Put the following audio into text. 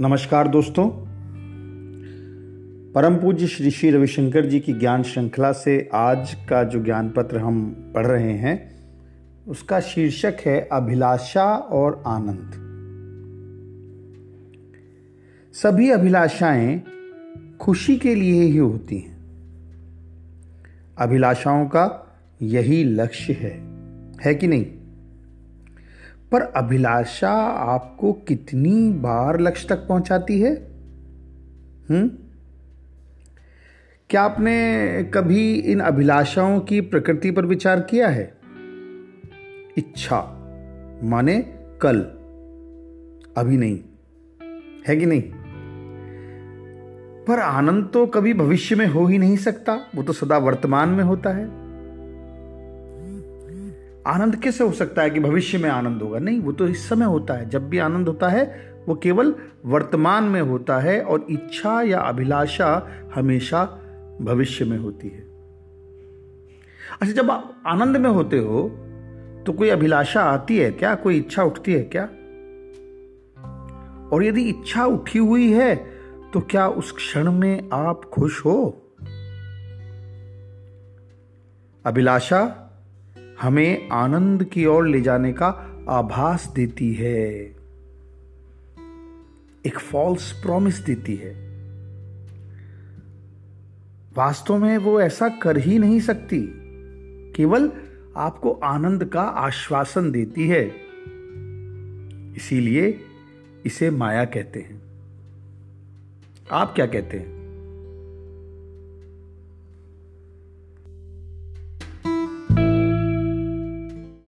नमस्कार दोस्तों। परम पूज्य श्री श्री रविशंकर जी की ज्ञान श्रृंखला से आज का जो ज्ञान पत्र हम पढ़ रहे हैं, उसका शीर्षक है अभिलाषा और आनंद। सभी अभिलाषाएँ खुशी के लिए ही होती हैं। अभिलाषाओं का यही लक्ष्य है है कि नहीं? पर अभिलाषा आपको कितनी बार लक्ष्य तक पहुंचाती है? हम्म? क्या आपने कभी इन अभिलाषाओं की प्रकृति पर विचार किया है? इच्छा, माने कल। अभी नहीं। है कि नहीं? पर आनंद तो कभी भविष्य में हो ही नहीं सकता। वो तो सदा वर्तमान में होता है। आनंद कैसे हो सकता है कि भविष्य में आनंद होगा? नहीं, वो तो इस समय होता है। जब भी आनंद होता है, वो केवल वर्तमान में होता है और इच्छा या अभिलाषा हमेशा भविष्य में होती है। अच्छा जब आप आनंद में होते हो तो कोई अभिलाषा आती है क्या? कोई इच्छा उठती है क्या? और यदि इच्छा उठी हुई है तो क्या उस क्षण में आप खुश हो? अभिलाषा हमें आनंद की ओर ले जाने का आभास देती है। एक फॉल्स प्रॉमिस देती है। वास्तव में वो ऐसा कर ही नहीं सकती। केवल आपको आनंद का आश्वासन देती है। इसीलिए इसे माया कहते हैं। आप क्या कहते हैं?